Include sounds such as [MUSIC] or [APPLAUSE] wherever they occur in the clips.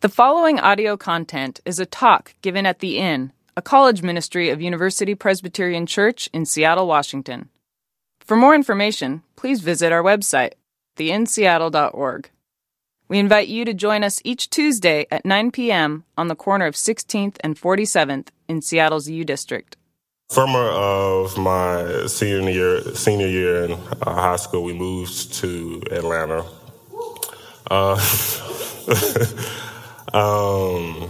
The following audio content is a talk given at The Inn, a college ministry of University Presbyterian Church in Seattle, Washington. For more information, please visit our website, theinnseattle.org. We invite you to join us each Tuesday at 9 p.m. on the corner of 16th and 47th in Seattle's U District. Summer of my senior year, senior year in uh, high school, we moved to Atlanta. Uh, [LAUGHS] um,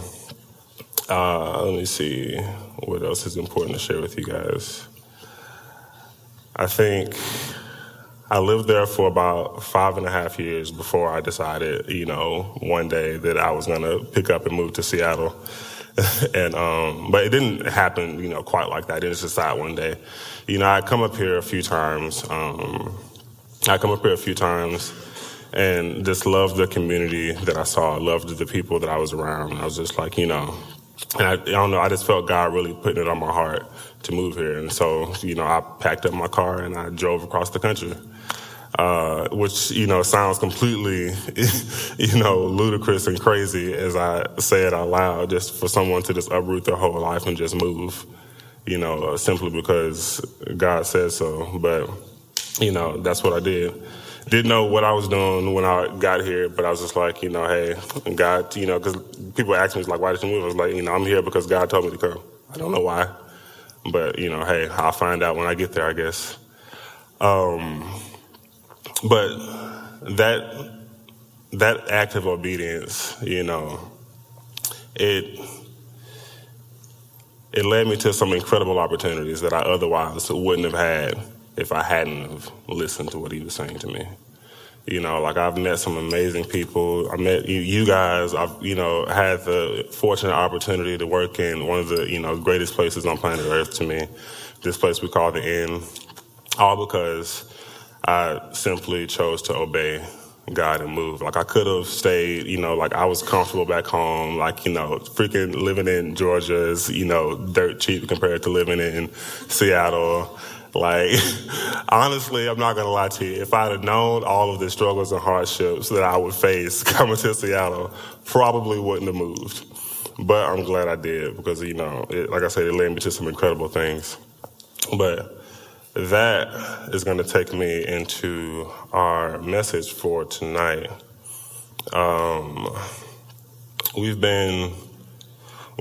uh, let me see what else is important to share with you guys. I think I lived there for about five and a half years before I decided, you know, one day that I was going to pick up and move to Seattle. [LAUGHS] and um, but it didn't happen, you know, quite like that. I didn't decide one day. You know, I come up here a few times. Um, I come up here a few times and just loved the community that I saw. Loved the people that I was around. I was just like, you know, and I, I, don't know. I just felt God really putting it on my heart to move here, and so you know, I packed up my car and I drove across the country. Uh, which you know sounds completely, [LAUGHS] you know, ludicrous and crazy as I say it out loud. Just for someone to just uproot their whole life and just move, you know, uh, simply because God said so. But you know, that's what I did didn't know what I was doing when I got here, but I was just like, you know, hey, God, you know, because people ask me, like, why did you move? I was like, you know, I'm here because God told me to come. I don't know why, but, you know, hey, I'll find out when I get there, I guess. Um, but that, that act of obedience, you know, it, it led me to some incredible opportunities that I otherwise wouldn't have had if I hadn't have listened to what he was saying to me. You know, like I've met some amazing people. I met you, guys. I've, you know, had the fortunate opportunity to work in one of the, you know, greatest places on planet Earth to me. This place we call the Inn. All because I simply chose to obey God and move. Like I could have stayed, you know, like I was comfortable back home. Like, you know, freaking living in Georgia is, you know, dirt cheap compared to living in Seattle. Like, [LAUGHS] honestly, I'm not gonna lie to you. If I'd have known all of the struggles and hardships that I would face [LAUGHS] coming to Seattle, probably wouldn't have moved. But I'm glad I did because, you know, it, like I said, it led me to some incredible things. But that is going to take me into our message for tonight. Um, we've been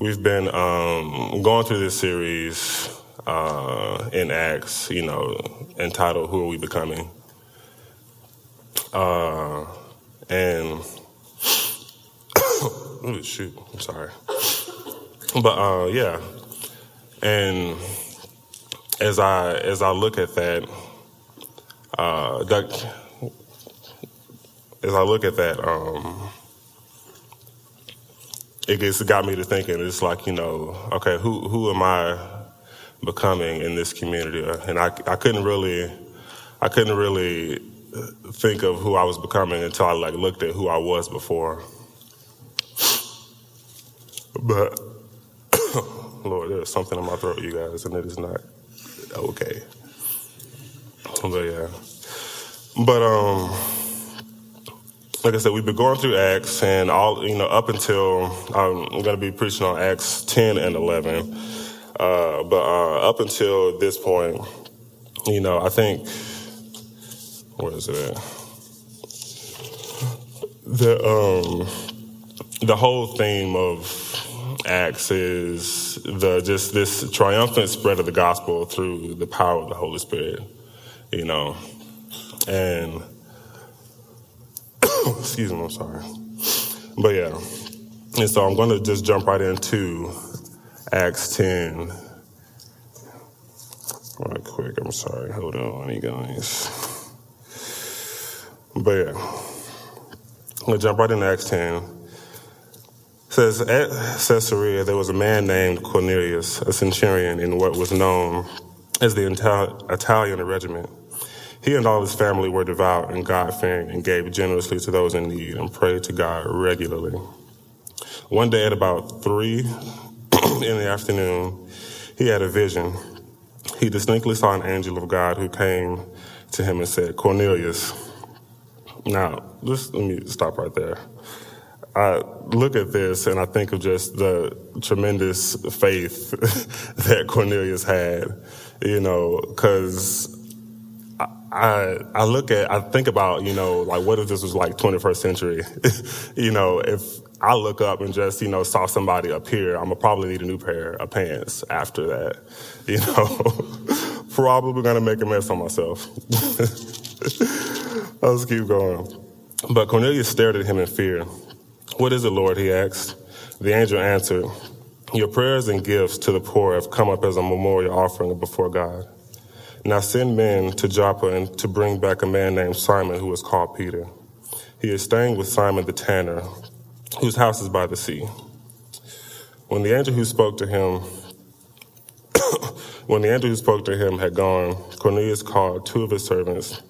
we've been um, going through this series uh, in Acts, you know, entitled "Who Are We Becoming?" Uh, and [COUGHS] oh, shoot, I'm sorry, but uh, yeah, and as I as I look at that, uh, that as I look at that, um, it gets got me to thinking. It's like you know, okay, who who am I becoming in this community. And I, I couldn't really, I couldn't really think of who I was becoming until I like looked at who I was before. But [COUGHS] Lord, there's something in my throat, you guys, and it is not okay. But yeah, but um, like I said, we've been going through Acts, and all you know, up until I'm going to be preaching on Acts 10 and 11. Uh, but uh, up until this point, you know, I think where is it at? The um, the whole theme of Acts is the just this triumphant spread of the gospel through the power of the Holy Spirit, you know, and [COUGHS] excuse me, I'm sorry, but yeah, and so I'm going to just jump right into Acts 10. Right quick, I'm sorry. Hold on, you guys. But yeah, we'll jump right into Acts 10. It says at Caesarea there was a man named Cornelius, a centurion in what was known as the Italian regiment. He and all his family were devout and God fearing and gave generously to those in need and prayed to God regularly. One day at about three in the afternoon, he had a vision. He distinctly saw an angel of God who came to him and said, Cornelius. Now, just let me stop right there. I look at this and I think of just the tremendous faith [LAUGHS] that Cornelius had, you know, because I I look at I think about you know like what if this was like 21st century, [LAUGHS] you know if I look up and just you know saw somebody here, I'm gonna probably need a new pair of pants after that, [LAUGHS] you know, [LAUGHS] probably gonna make a mess on myself. [LAUGHS] Let's keep going. But Cornelius stared at him in fear. What is it, Lord? He asked. The angel answered, Your prayers and gifts to the poor have come up as a memorial offering before God. Now send men to Joppa and to bring back a man named Simon who is called Peter. He is staying with Simon the tanner, whose house is by the sea. When the angel who spoke to him [COUGHS] when the angel who spoke to him had gone, Cornelius called two of his servants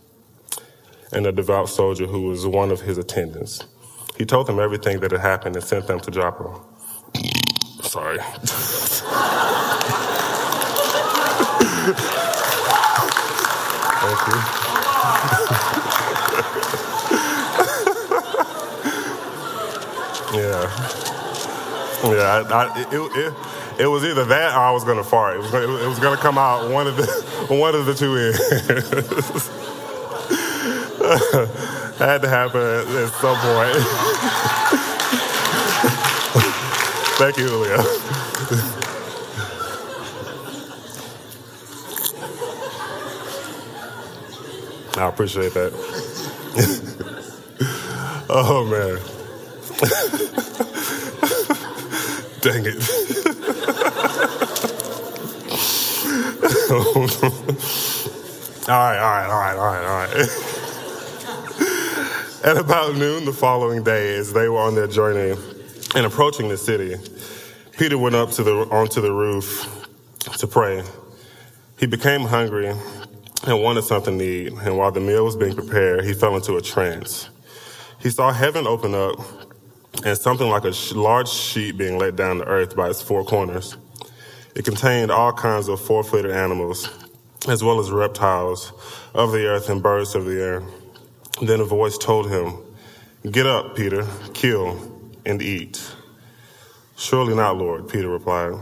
and a devout soldier who was one of his attendants. He told them everything that had happened and sent them to Joppa. Sorry. [COUGHS] Thank you. Yeah. Yeah, I, I, it, it, it, was either that or I was gonna fart. It was it was gonna come out one of the [LAUGHS] one of the two ends. that [LAUGHS] had to happen at, at some point. [LAUGHS] Thank you, Julio. I appreciate that. oh man. [LAUGHS] Dang it. [LAUGHS] all right, all right, all right, all right, all right. [LAUGHS] At about noon the following day, as they were on their journey and approaching the city, Peter went up to the onto the roof to pray. He became hungry and wanted something to eat. And while the meal was being prepared, he fell into a trance. He saw heaven open up and something like a large sheet being let down to earth by its four corners. It contained all kinds of four footed animals, as well as reptiles of the earth and birds of the air. Then a voice told him, Get up, Peter, kill and eat. Surely not, Lord, Peter replied.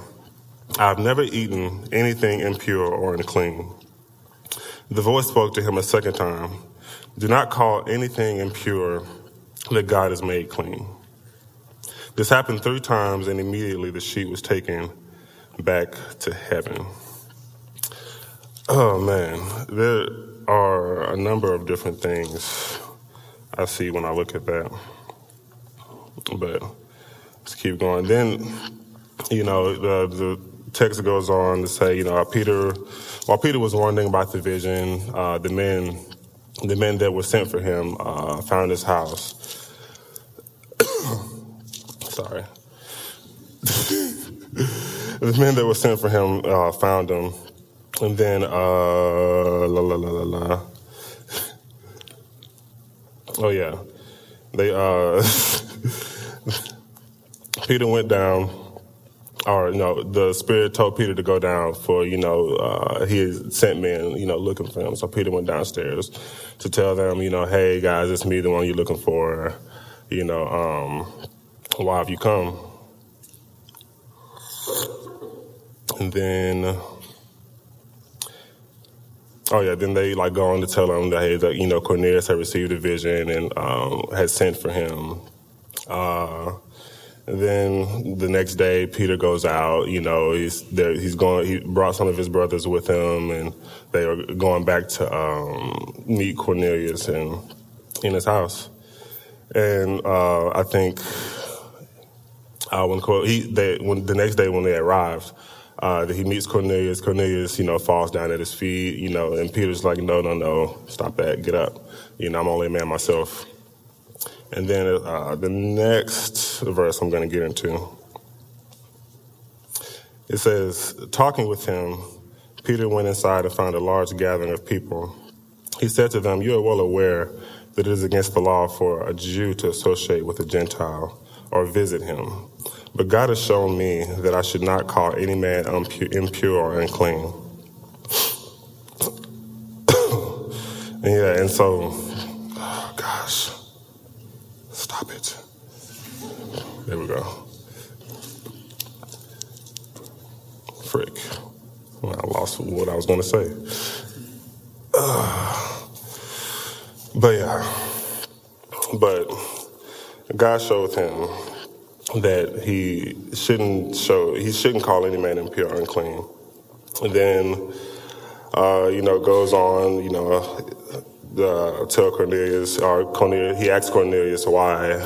I have never eaten anything impure or unclean. The voice spoke to him a second time Do not call anything impure that God has made clean. This happened three times, and immediately the sheet was taken back to heaven. Oh man, there are a number of different things I see when I look at that. But let's keep going. Then, you know, the, the text goes on to say, you know, Peter while Peter was wondering about the vision, uh, the men, the men that were sent for him, uh, found his house. Sorry. [LAUGHS] the men that were sent for him uh, found him, and then uh, la la la la la. [LAUGHS] Oh yeah, they uh, [LAUGHS] Peter went down or you know, the Spirit told Peter to go down for you know uh, he sent men you know looking for him. So Peter went downstairs to tell them you know, hey guys, it's me, the one you're looking for. You know, um, why have you come? And then, oh yeah, then they like go on to tell him that hey, that you know Cornelius had received a vision and um, had sent for him. Uh, then the next day, Peter goes out. You know, he's there. He's going. He brought some of his brothers with him, and they are going back to um, meet Cornelius and in his house. And uh, I think uh, when he they, when the next day when they arrived, uh, he meets Cornelius. Cornelius, you know, falls down at his feet. You know, and Peter's like, "No, no, no, stop that, get up. You know, I'm only a man myself." And then uh, the next verse I'm going to get into, it says, Talking with him, Peter went inside and found a large gathering of people. He said to them, You are well aware that it is against the law for a Jew to associate with a Gentile or visit him. But God has shown me that I should not call any man impure or unclean. [COUGHS] yeah, and so, oh gosh, stop it. There we go. Frick. I lost what I was going to say. Uh, [SIGHS] but yeah, but God showed him that he shouldn't show he shouldn't call any man impure unclean. And then uh, you know goes on you know uh, tell Cornelius or Cornelius he asked Cornelius why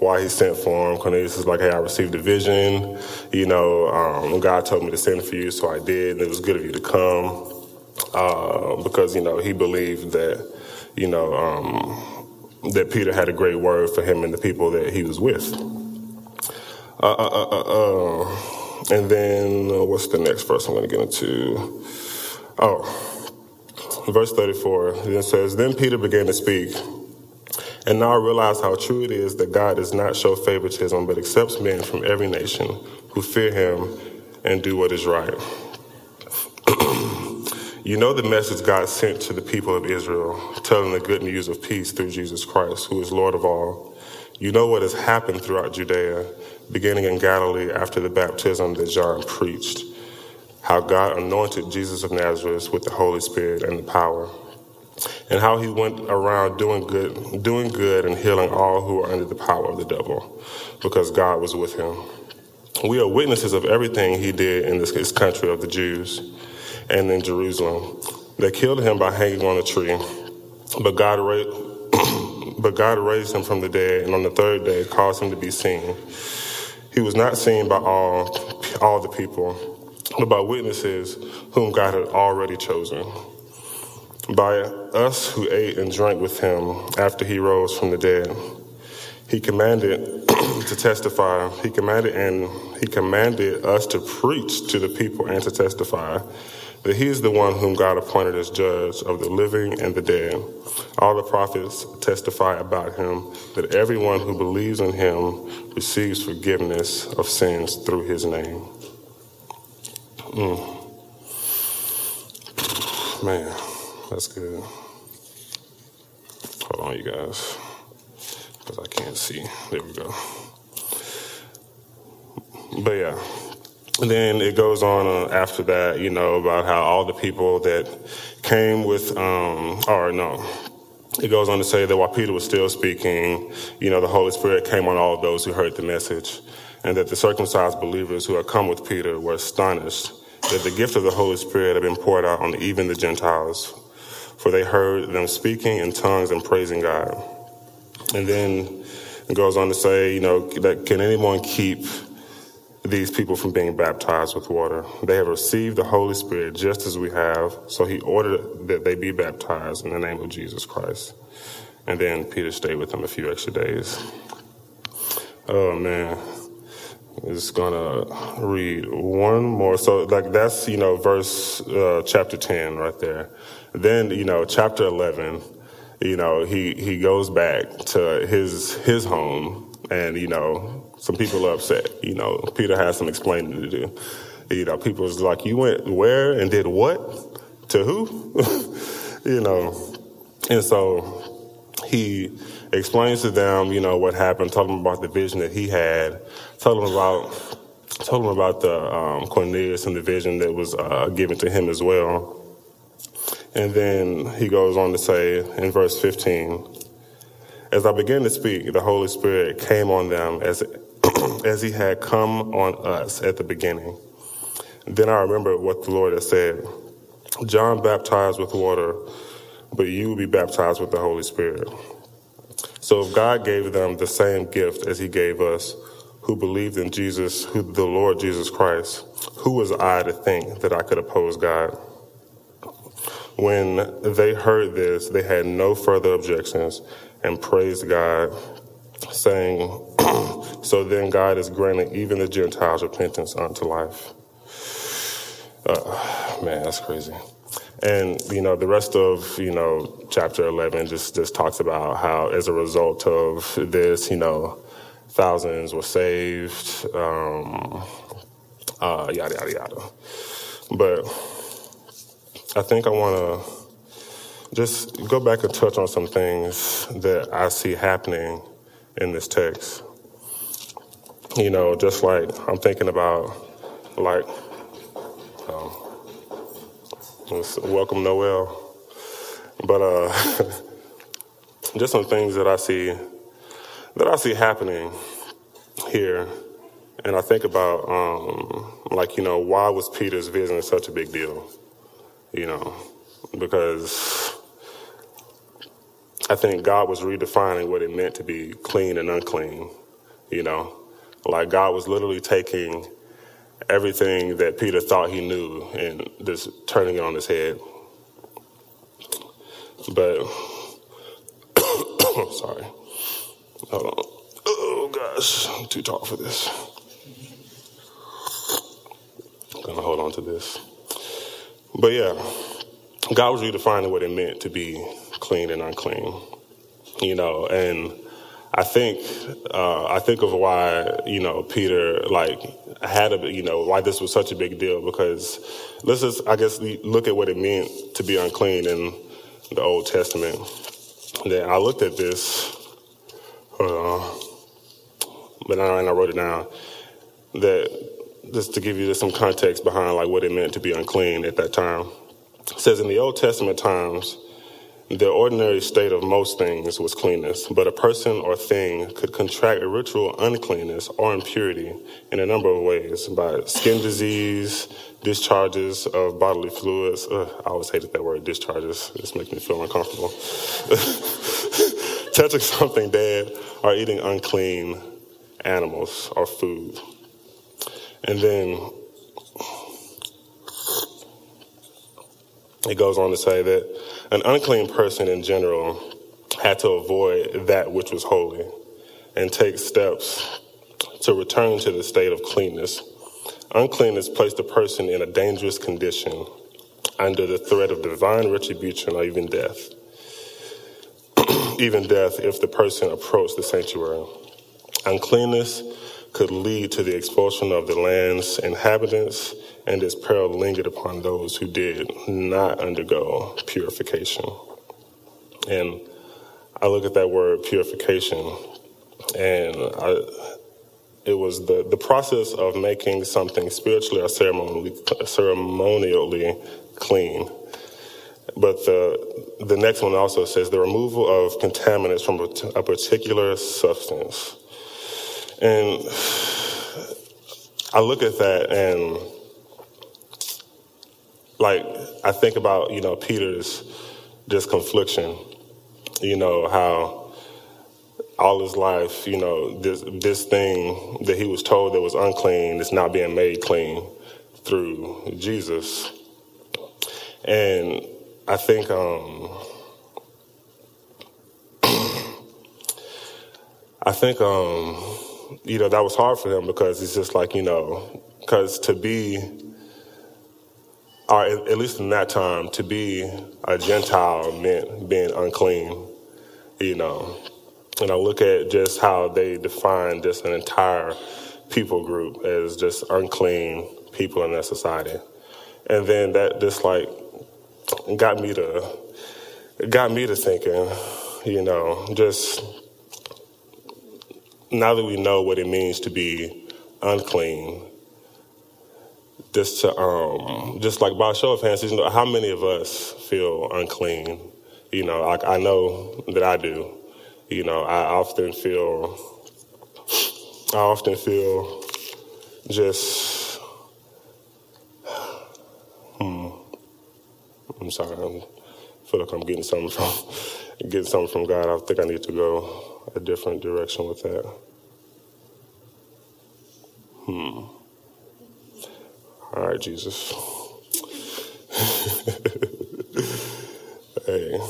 why he sent for him. Cornelius is like, hey, I received a vision. You know, um, God told me to send for you, so I did. And it was good of you to come uh, because you know he believed that you know um, that Peter had a great word for him and the people that he was with. Uh, uh, uh, uh, uh. and then what's the next verse I'm going to get into? Oh, verse 34. It says, Then Peter began to speak. And now I realize how true it is that God does not show favoritism, but accepts men from every nation who fear him and do what is right. You know the message God sent to the people of Israel, telling the good news of peace through Jesus Christ, who is Lord of all. You know what has happened throughout Judea, beginning in Galilee after the baptism that John preached, how God anointed Jesus of Nazareth with the Holy Spirit and the power and how he went around doing good, doing good and healing all who were under the power of the devil, because God was with him. We are witnesses of everything he did in this country of the Jews and in Jerusalem. They killed him by hanging on a tree, but God raised, [CLEARS THROAT] but God raised him from the dead, and on the third day caused him to be seen. He was not seen by all, all the people, but by witnesses whom God had already chosen by us who ate and drank with him after he rose from the dead. He commanded [CLEARS THROAT] to testify. He commanded and he commanded us to preach to the people and to testify that he is the one whom God appointed as judge of the living and the dead. All the prophets testify about him that everyone who believes in him receives forgiveness of sins through his name. Mm. Man. That's good. Hold on, you guys, because I can't see. There we go. But yeah. And then it goes on uh, after that, you know, about how all the people that came with, um, or no, it goes on to say that while Peter was still speaking, you know, the Holy Spirit came on all of those who heard the message, and that the circumcised believers who had come with Peter were astonished that the gift of the Holy Spirit had been poured out on even the Gentiles for they heard them speaking in tongues and praising God. And then it goes on to say, you know, that can anyone keep these people from being baptized with water? They have received the Holy Spirit just as we have, so he ordered that they be baptized in the name of Jesus Christ. And then Peter stayed with them a few extra days. Oh man. It's gonna read one more. So, like, that's, you know, verse, uh, chapter 10 right there. Then, you know, chapter 11, you know, he, he goes back to his, his home and, you know, some people are upset. You know, Peter has some explaining to do. You know, people was like, you went where and did what? To who? [LAUGHS] you know, and so he explains to them, you know, what happened, told them about the vision that he had, told them about, told them about the um, Cornelius and the vision that was uh, given to him as well. And then he goes on to say in verse 15, as I began to speak, the Holy Spirit came on them as, [CLEARS THROAT] as he had come on us at the beginning. Then I remembered what the Lord had said. John baptized with water, but you will be baptized with the Holy Spirit. So if God gave them the same gift as he gave us, who believed in Jesus, who the Lord Jesus Christ, who was I to think that I could oppose God? When they heard this, they had no further objections and praised God, saying, [CLEARS THROAT] So then God is granting even the Gentiles repentance unto life. Uh, man, that's crazy. And, you know, the rest of, you know, chapter 11 just, just talks about how, as a result of this, you know, thousands were saved, um, uh, yada, yada, yada. But I think I want to just go back and touch on some things that I see happening in this text. You know, just like I'm thinking about like, um, welcome Noel. But uh, [LAUGHS] just some things that I see that I see happening here, and I think about um, like you know why was Peter's vision such a big deal? You know, because I think God was redefining what it meant to be clean and unclean. You know, like God was literally taking everything that Peter thought he knew and just turning it on his head. But, [COUGHS] sorry. Hold on. Oh gosh, I'm too tall for this. I'm gonna hold on to this. But yeah, God was redefining what it meant to be clean and unclean. You know, and I think uh, I think of why you know Peter like had a you know why this was such a big deal because let's just I guess look at what it meant to be unclean in the Old Testament. Then I looked at this, uh, but I, and I wrote it down that just to give you some context behind like what it meant to be unclean at that time. Says in the Old Testament times the ordinary state of most things was cleanness, but a person or thing could contract a ritual uncleanness or impurity in a number of ways by skin disease, discharges of bodily fluids. Ugh, I always hated that word, discharges. This makes me feel uncomfortable. [LAUGHS] Touching something dead or eating unclean animals or food. And then it goes on to say that an unclean person in general had to avoid that which was holy and take steps to return to the state of cleanness. Uncleanness placed a person in a dangerous condition under the threat of divine retribution or even death. [CLEARS THROAT] even death if the person approached the sanctuary. Uncleanness could lead to the expulsion of the land's inhabitants and its peril lingered upon those who did not undergo purification. And I look at that word purification, and I, it was the, the process of making something spiritually or ceremonially, ceremonially clean. But the, the next one also says the removal of contaminants from a particular substance. And I look at that and like I think about you know Peter's just confliction, you know how all his life, you know this this thing that he was told that was unclean is not being made clean through Jesus, and I think um, [CLEARS THROAT] I think um, you know that was hard for him because it's just like you know because to be or at least in that time, to be a Gentile meant being unclean, you know. And I look at just how they define just an entire people group as just unclean people in that society. And then that just like got me to got me to thinking, you know, just now that we know what it means to be unclean, just to um, just like by show of hands, you know, how many of us feel unclean? You know, like I know that I do. You know, I often feel, I often feel just, hmm. I'm sorry. I'm, I feel like I'm getting something from [LAUGHS] getting something from God. I think I need to go a different direction with that. Hmm. All right, Jesus. [LAUGHS] hey,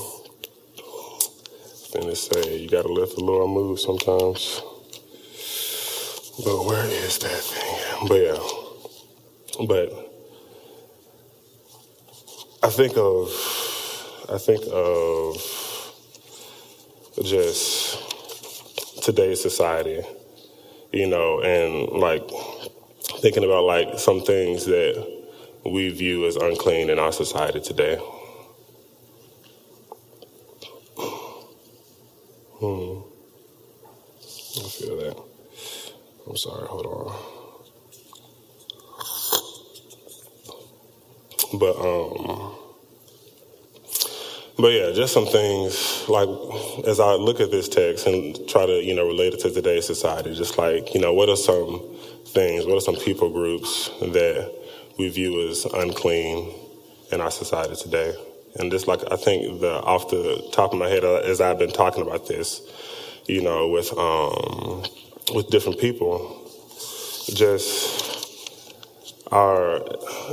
then it's say you gotta let the Lord move sometimes. But where is that thing? But yeah, but I think of I think of just today's society, you know, and like thinking about like some things that we view as unclean in our society today. Hmm. I feel that. I'm sorry, hold on. But um but yeah, just some things like as I look at this text and try to you know relate it to today's society, just like you know what are some things, what are some people groups that we view as unclean in our society today? And just like I think the off the top of my head, uh, as I've been talking about this, you know, with um, with different people, just our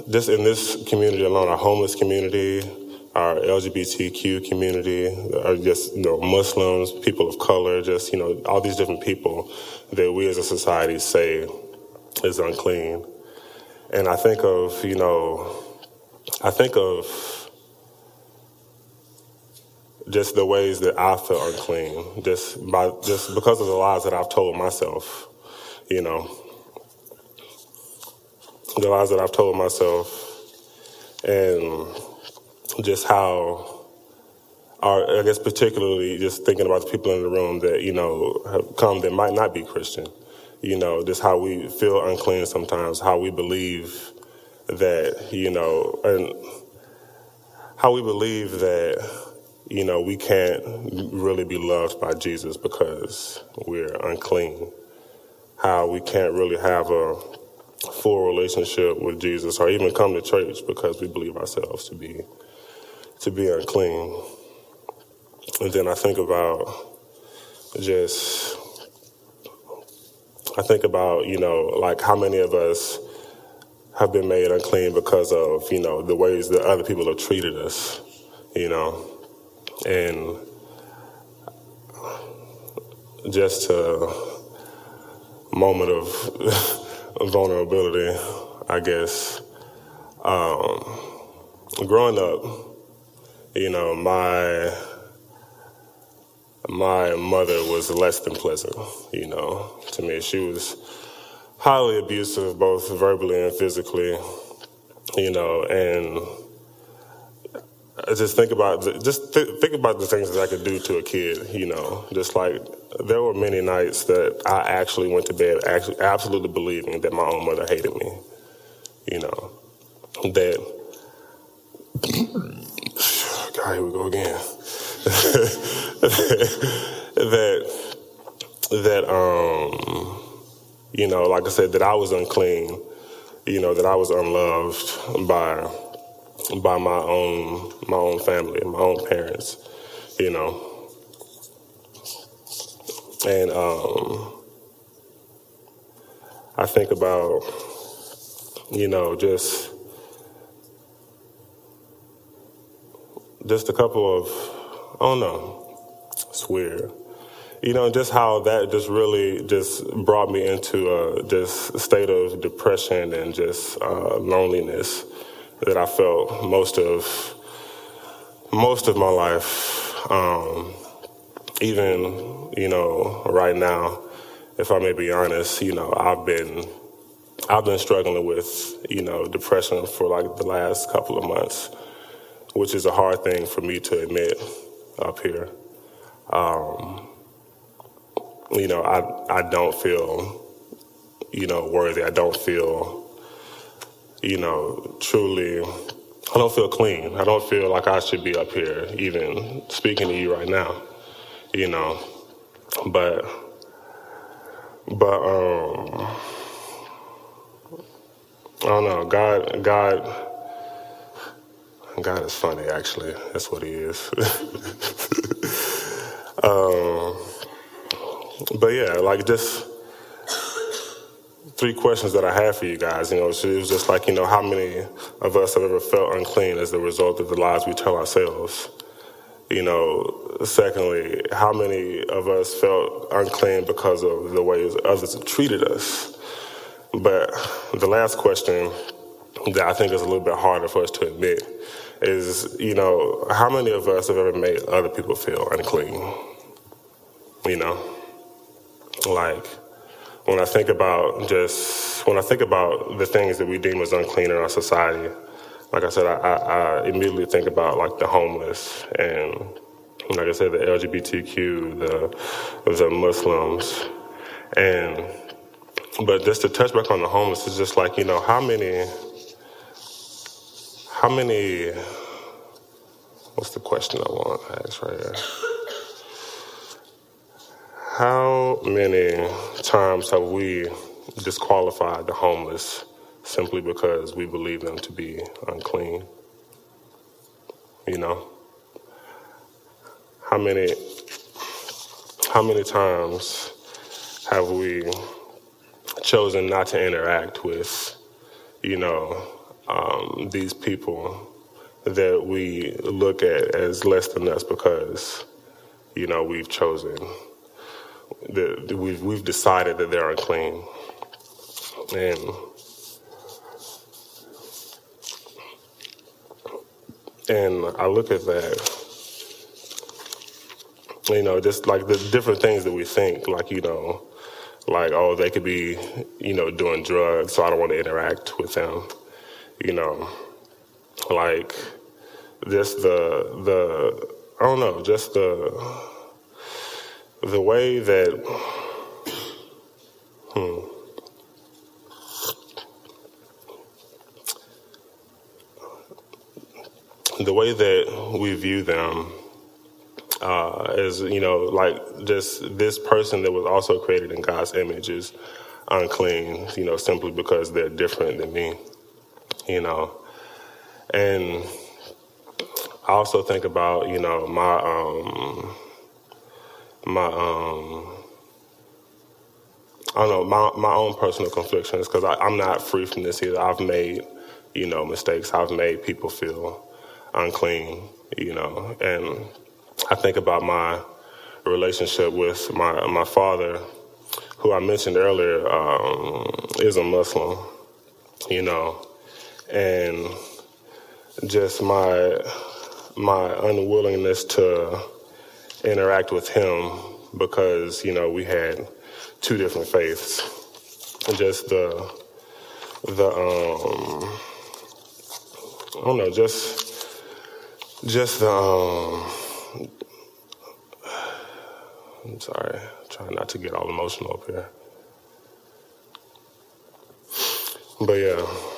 just in this community alone, our homeless community, our LGBTQ community, or just you know Muslims, people of color, just you know all these different people that we as a society say is unclean. And I think of you know, I think of just the ways that I feel unclean, just by just because of the lies that I've told myself, you know, the lies that I've told myself, and just how, our, I guess particularly just thinking about the people in the room that you know have come that might not be Christian, you know, just how we feel unclean sometimes, how we believe that you know, and how we believe that you know, we can't really be loved by Jesus because we're unclean. How we can't really have a full relationship with Jesus or even come to church because we believe ourselves to be to be unclean. And then I think about just I think about, you know, like how many of us have been made unclean because of, you know, the ways that other people have treated us, you know and just a moment of [LAUGHS] vulnerability, I guess. Um, growing up, you know, my my mother was less than pleasant, you know, to me. She was highly abusive, both verbally and physically, you know, and just think about just th- think about the things that I could do to a kid. You know, just like there were many nights that I actually went to bed actually absolutely believing that my own mother hated me. You know, that God, here we go again. [LAUGHS] that that um you know, like I said, that I was unclean. You know, that I was unloved by by my own my own family, my own parents, you know. And um, I think about, you know, just just a couple of, I don't know, it's weird. You know, just how that just really just brought me into a just state of depression and just uh, loneliness that I felt most of most of my life. Um, even you know, right now, if I may be honest, you know, I've been I've been struggling with you know depression for like the last couple of months, which is a hard thing for me to admit up here. Um, you know, I I don't feel you know worthy. I don't feel you know, truly, I don't feel clean. I don't feel like I should be up here even speaking to you right now, you know. But, but, um, I don't know. God, God, God is funny. Actually, that's what He is. [LAUGHS] um, but yeah, like just three questions that I have for you guys. You know, it was just like, you know, how many of us have ever felt unclean as the result of the lies we tell ourselves? You know, secondly, how many of us felt unclean because of the ways others treated us? But the last question that I think is a little bit harder for us to admit is, you know, how many of us have ever made other people feel unclean? You know, like, when I think about just when I think about the things that we deem as unclean in our society, like I said, I, I, I immediately think about like the homeless and like I said, the LGBTQ, the the Muslims, and but just to touch back on the homeless is just like you know how many how many, what's the question I want to ask right here? How many times have we disqualified the homeless simply because we believe them to be unclean? You know? How many how many times have we chosen not to interact with, you know, um, these people that we look at as less than us because, you know, we've chosen that we've we've decided that they're unclean, and and I look at that, you know, just like the different things that we think, like you know, like oh they could be, you know, doing drugs, so I don't want to interact with them, you know, like just the the I don't know, just the the way that hmm, the way that we view them uh, you know, like just this person that was also created in God's image is unclean, you know, simply because they're different than me, you know, and I also think about you know my um, my um I don't know my my own personal conflictions because I'm not free from this either. I've made you know mistakes. I've made people feel unclean, you know, and I think about my relationship with my my father, who I mentioned earlier, um, is a Muslim, you know, and just my my unwillingness to interact with him because you know we had two different faiths, and just the the um I don't know just just the um I'm sorry, I'm trying not to get all emotional up here, but yeah.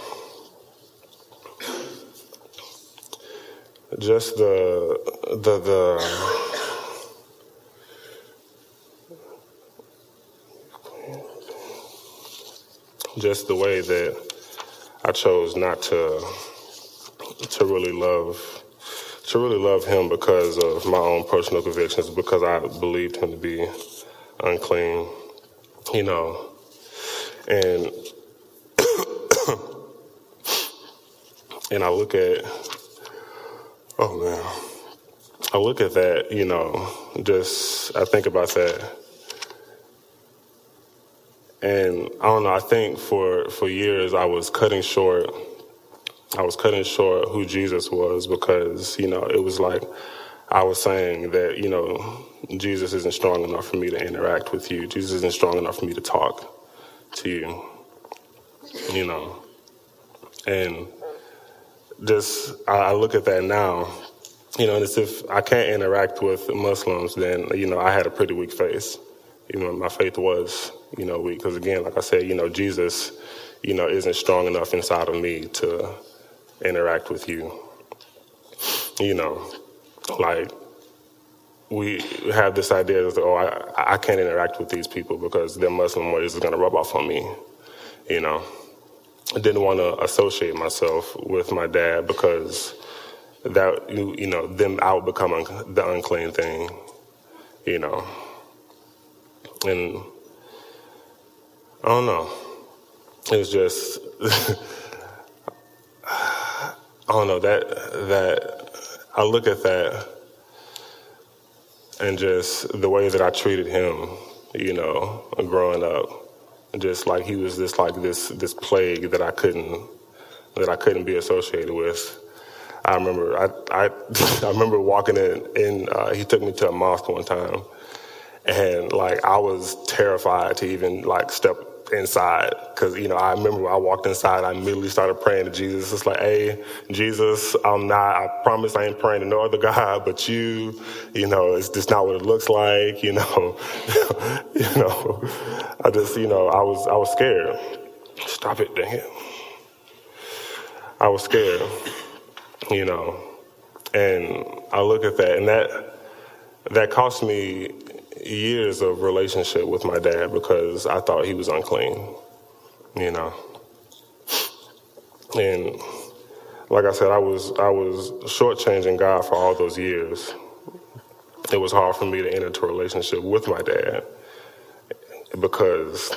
Just the the the just the way that I chose not to to really love to really love him because of my own personal convictions, because I believed him to be unclean, you know, and [COUGHS] and I look at oh man, I look at that, you know, just I think about that and I don't know. I think for for years I was cutting short. I was cutting short who Jesus was because you know it was like I was saying that you know Jesus isn't strong enough for me to interact with you. Jesus isn't strong enough for me to talk to you. You know, and just I, look at that now. You know, and as if I can't interact with Muslims, then you know I had a pretty weak face. You know, my faith was you know, weak because again, like I said, you know, Jesus, you know, isn't strong enough inside of me to interact with you. You know, like we have this idea that oh, I, I can't interact with these people because their Muslim ways is going to rub off on me. You know, didn't want to associate myself with my dad because that you, you know them out becoming the unclean thing. You know, and I don't know. It's just [LAUGHS] I don't know that that I look at that and just the way that I treated him, you know, growing up, just like he was this like this this plague that I couldn't that I couldn't be associated with. I remember I I, [LAUGHS] I remember walking in and uh, he took me to a mosque one time, and like I was terrified to even like step inside because you know I remember when I walked inside, I immediately started praying to Jesus. It's like, hey, Jesus, I'm not. I promise I ain't praying to no other [LAUGHS] God but you. You know, it's just not what it looks like. [LAUGHS] You know, [LAUGHS] you know. I just, you know, I was, I was scared. Stop it, dang it. I was scared, you know, and I look at that, and that that cost me years of relationship with my dad because I thought he was unclean, you know. And like I said, I was I was shortchanging God for all those years. It was hard for me to enter into a relationship with my dad because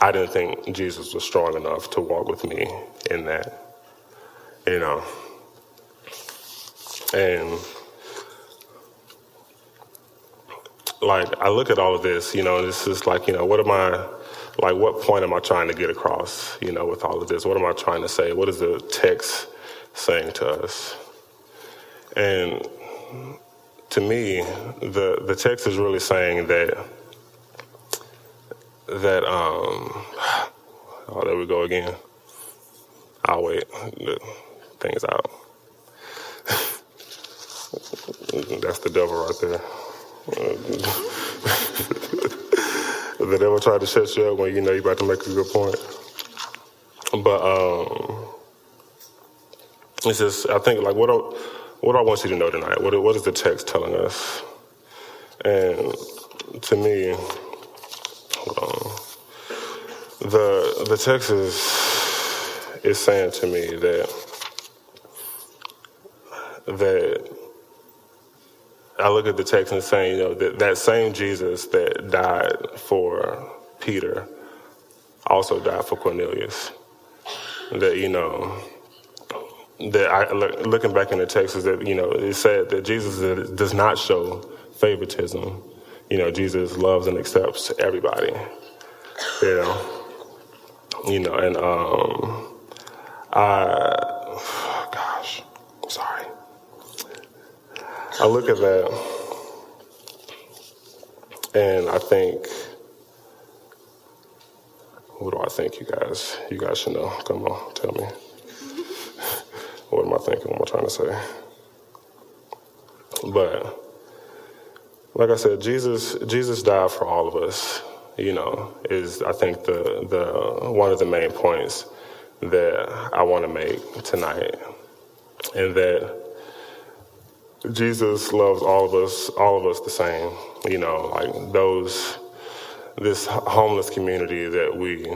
I didn't think Jesus was strong enough to walk with me in that, you know. And like I look at all of this, you know, this is like, you know, what am I like what point am I trying to get across, you know, with all of this? What am I trying to say? What is the text saying to us? And to me, the the text is really saying that that um oh there we go again. I'll wait. The thing's out. [LAUGHS] That's the devil right there. The devil tried to shut you up when you know you're about to make a good point. But um, it's just I think like what I, what I want you to know tonight. What what is the text telling us? And to me, the the text is is saying to me that that I look at the text and saying, you know, that that same Jesus that died for Peter also died for Cornelius. That you know, that I looking back in the text is that you know it said that Jesus does not show favoritism. You know, Jesus loves and accepts everybody. You know, you know, and um, I, gosh, sorry. I look at that and I think, what do I think, you guys? You guys should know. Come on, tell me. [LAUGHS] what am I thinking? What am I trying to say? But like I said, Jesus Jesus died for all of us. You know, is I think the the one of the main points that I want to make tonight, and that Jesus loves all of us, all of us the same. You know, like those, this homeless community that we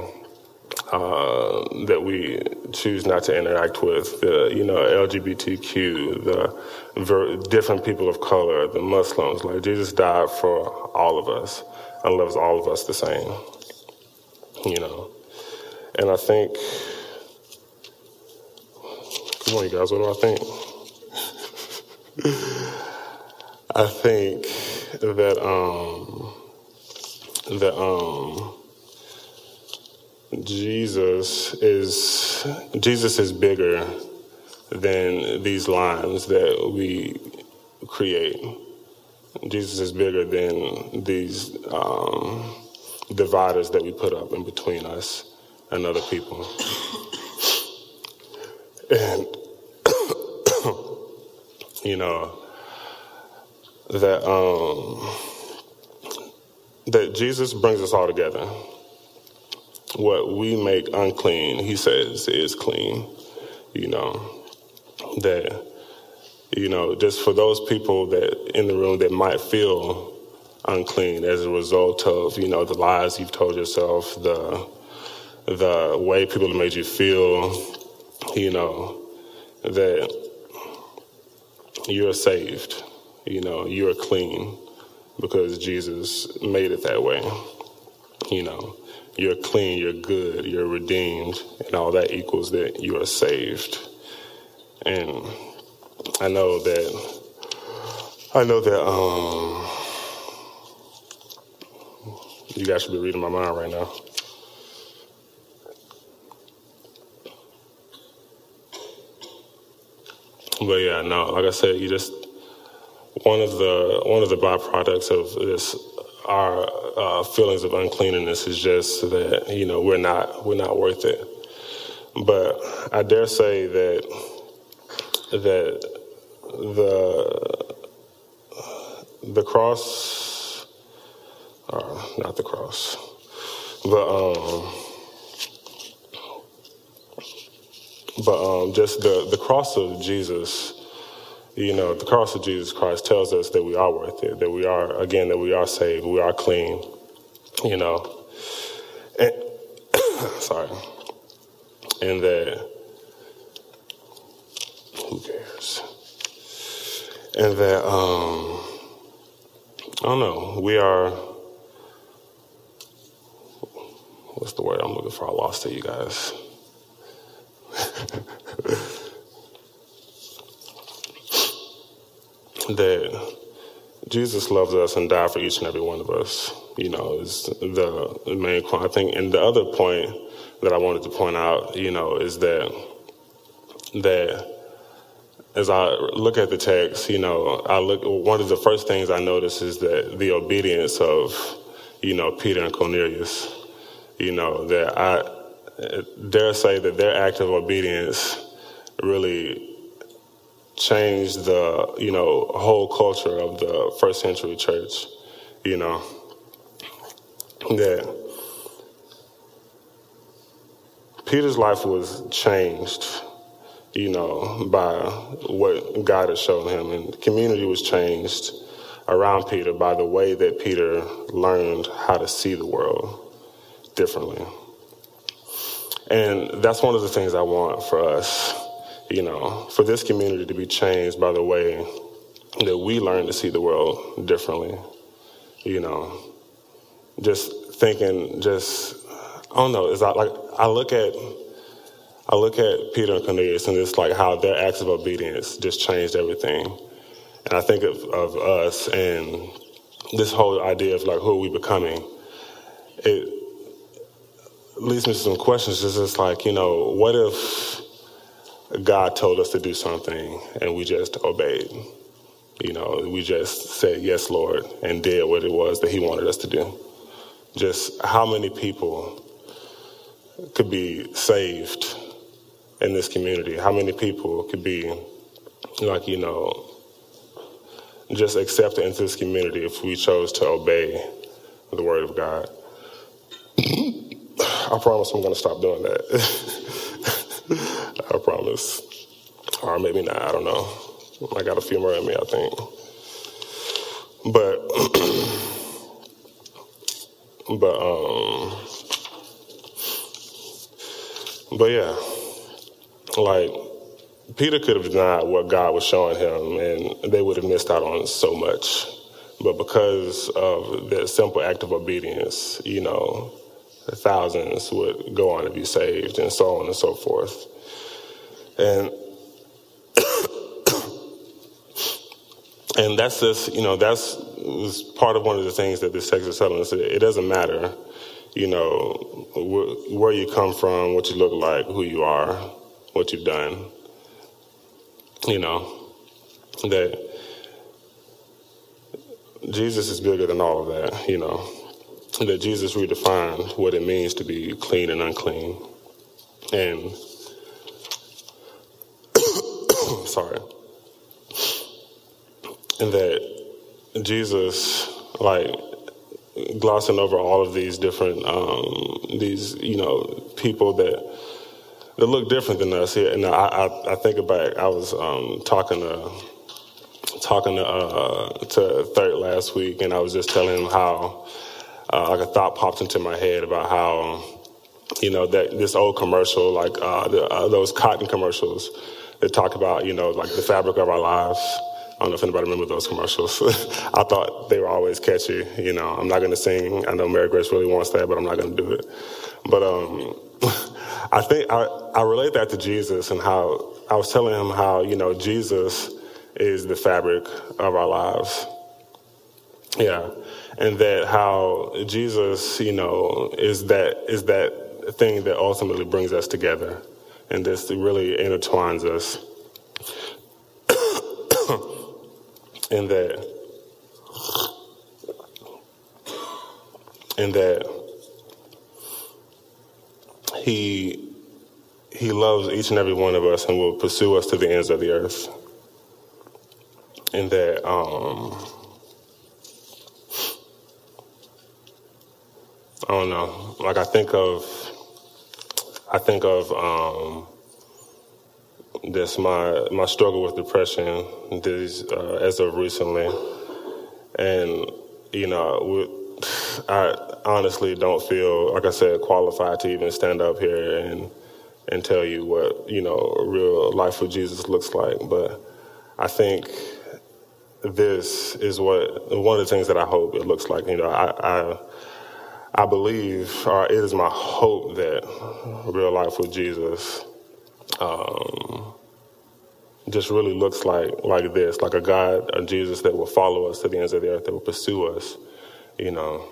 uh, that we choose not to interact with, the you know LGBTQ, the ver- different people of color, the Muslims. Like Jesus died for all of us and loves all of us the same. You know, and I think, come on, you guys, what do I think? I think that um, that um, Jesus is Jesus is bigger than these lines that we create. Jesus is bigger than these um, dividers that we put up in between us and other people. And you know, that um, that Jesus brings us all together. What we make unclean, he says, is clean. You know, that you know, just for those people that in the room that might feel unclean as a result of you know the lies you've told yourself, the the way people have made you feel, you know, that you're saved. You know, you're clean because Jesus made it that way. You know, you're clean, you're good, you're redeemed, and all that equals that you are saved. And I know that, I know that, um, you guys should be reading my mind right now. But yeah, no, like I said, you just one of the one of the byproducts of this our uh, feelings of uncleanness is just that you know we're not we're not worth it. But I dare say that that the the cross, or not the cross, but um, but um, just the the cross of Jesus. You know, the cross of Jesus Christ tells us that we are worth it, that we are, again, that we are saved, we are clean, you know. And, [COUGHS] sorry. And that, who cares? And that, um, I don't know, we are, what's the word I'm looking for? I lost it, you guys. That Jesus loves us and died for each and every one of us. You know, is the main point. I think, and the other point that I wanted to point out, you know, is that that as I look at the text, you know, I look. One of the first things I notice is that the obedience of, you know, Peter and Cornelius. You know that I dare say that their act of obedience really changed the you know whole culture of the first century church. You know that Peter's life was changed, you know, by what God had shown him, and the community was changed around Peter by the way that Peter learned how to see the world differently. And that's one of the things I want for us you know, for this community to be changed by the way that we learn to see the world differently. You know, just thinking, just I don't know. Is I like I look at I look at Peter and Cornelius and it's like how their acts of obedience just changed everything. And I think of, of us and this whole idea of like who are we becoming. It leads me to some questions. It's just like you know, what if God told us to do something and we just obeyed. You know, we just said, Yes, Lord, and did what it was that He wanted us to do. Just how many people could be saved in this community? How many people could be, like, you know, just accepted into this community if we chose to obey the Word of God? [COUGHS] I promise I'm going to stop doing that. [LAUGHS] I promise. Or maybe not, I don't know. I got a few more in me, I think. But, [CLEARS THROAT] but, um, but yeah, like, Peter could have denied what God was showing him, and they would have missed out on so much. But because of that simple act of obedience, you know, thousands would go on to be saved, and so on and so forth. And [COUGHS] and that's just you know that's was part of one of the things that this text is telling us. It doesn't matter, you know, wh- where you come from, what you look like, who you are, what you've done. You know that Jesus is bigger than all of that. You know that Jesus redefined what it means to be clean and unclean, and [COUGHS] sorry. And that Jesus, like, glossing over all of these different, um, these, you know, people that that look different than us. Here. And I, I, I think about, I was um, talking to talking to, uh, to Third last week, and I was just telling him how, uh, like a thought popped into my head about how, you know, that this old commercial, like uh, the, uh, those cotton commercials, that talk about, you know, like the fabric of our lives. I don't know if anybody remember those commercials. [LAUGHS] I thought they were always catchy. You know, I'm not going to sing. I know Mary Grace really wants that, but I'm not going to do it. But um, [LAUGHS] I think I, I relate that to Jesus and how I was telling him how, you know, Jesus is the fabric of our lives. Yeah. And that how Jesus, you know, is that is that thing that ultimately brings us together and this really intertwines us. [COUGHS] in that, in that he he loves each and every one of us and will pursue us to the ends of the earth. And that um, I don't know, like I think of I think of um, this my my struggle with depression this uh, as of recently, and you know, I honestly don't feel like I said qualified to even stand up here and and tell you what you know real life with Jesus looks like, but I think this is what one of the things that I hope it looks like. You know, I, I I believe, or it is my hope that real life with Jesus um, just really looks like like this, like a God, a Jesus that will follow us to the ends of the earth, that will pursue us, you know.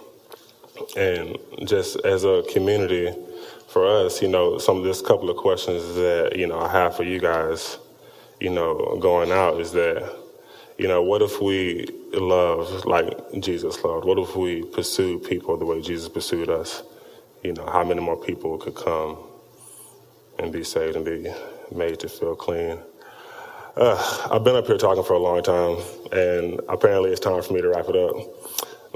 And just as a community, for us, you know, some of this couple of questions that you know I have for you guys, you know, going out is that, you know, what if we love like Jesus loved? What if we pursue people the way Jesus pursued us? You know, how many more people could come and be saved and be made to feel clean? Uh, I've been up here talking for a long time, and apparently it's time for me to wrap it up.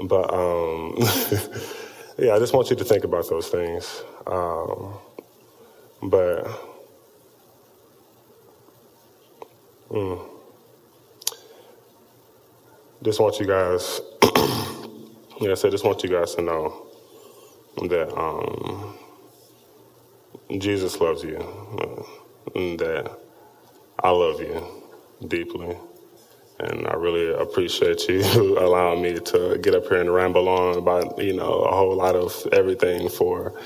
But um, [LAUGHS] yeah, I just want you to think about those things. Um, but mm, just want you guys, like I said, just want you guys to know that um, Jesus loves you, uh, and that I love you deeply. And I really appreciate you [LAUGHS] allowing me to get up here and ramble on about, you know, a whole lot of everything for,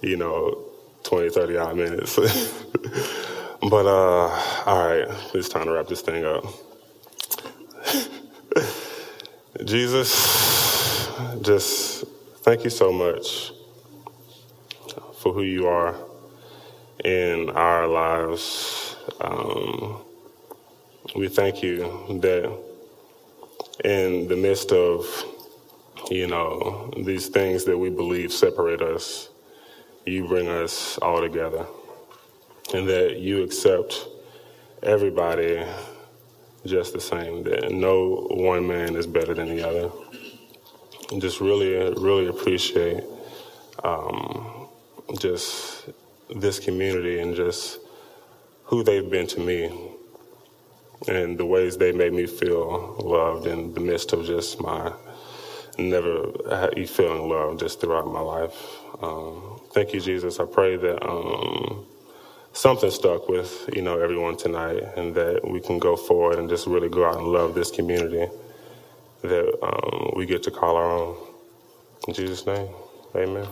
you know, 20, 30 odd minutes. [LAUGHS] but, uh, all right, it's time to wrap this thing up. Jesus, just thank you so much for who you are in our lives. Um, we thank you that in the midst of, you know, these things that we believe separate us, you bring us all together. And that you accept everybody just the same, that no one man is better than the other. And just really, really appreciate um, just this community and just who they've been to me and the ways they made me feel loved in the midst of just my never feeling loved just throughout my life. Um, thank you, Jesus. I pray that um, something stuck with you know everyone tonight, and that we can go forward and just really go out and love this community that um, we get to call our own. In Jesus' name, Amen.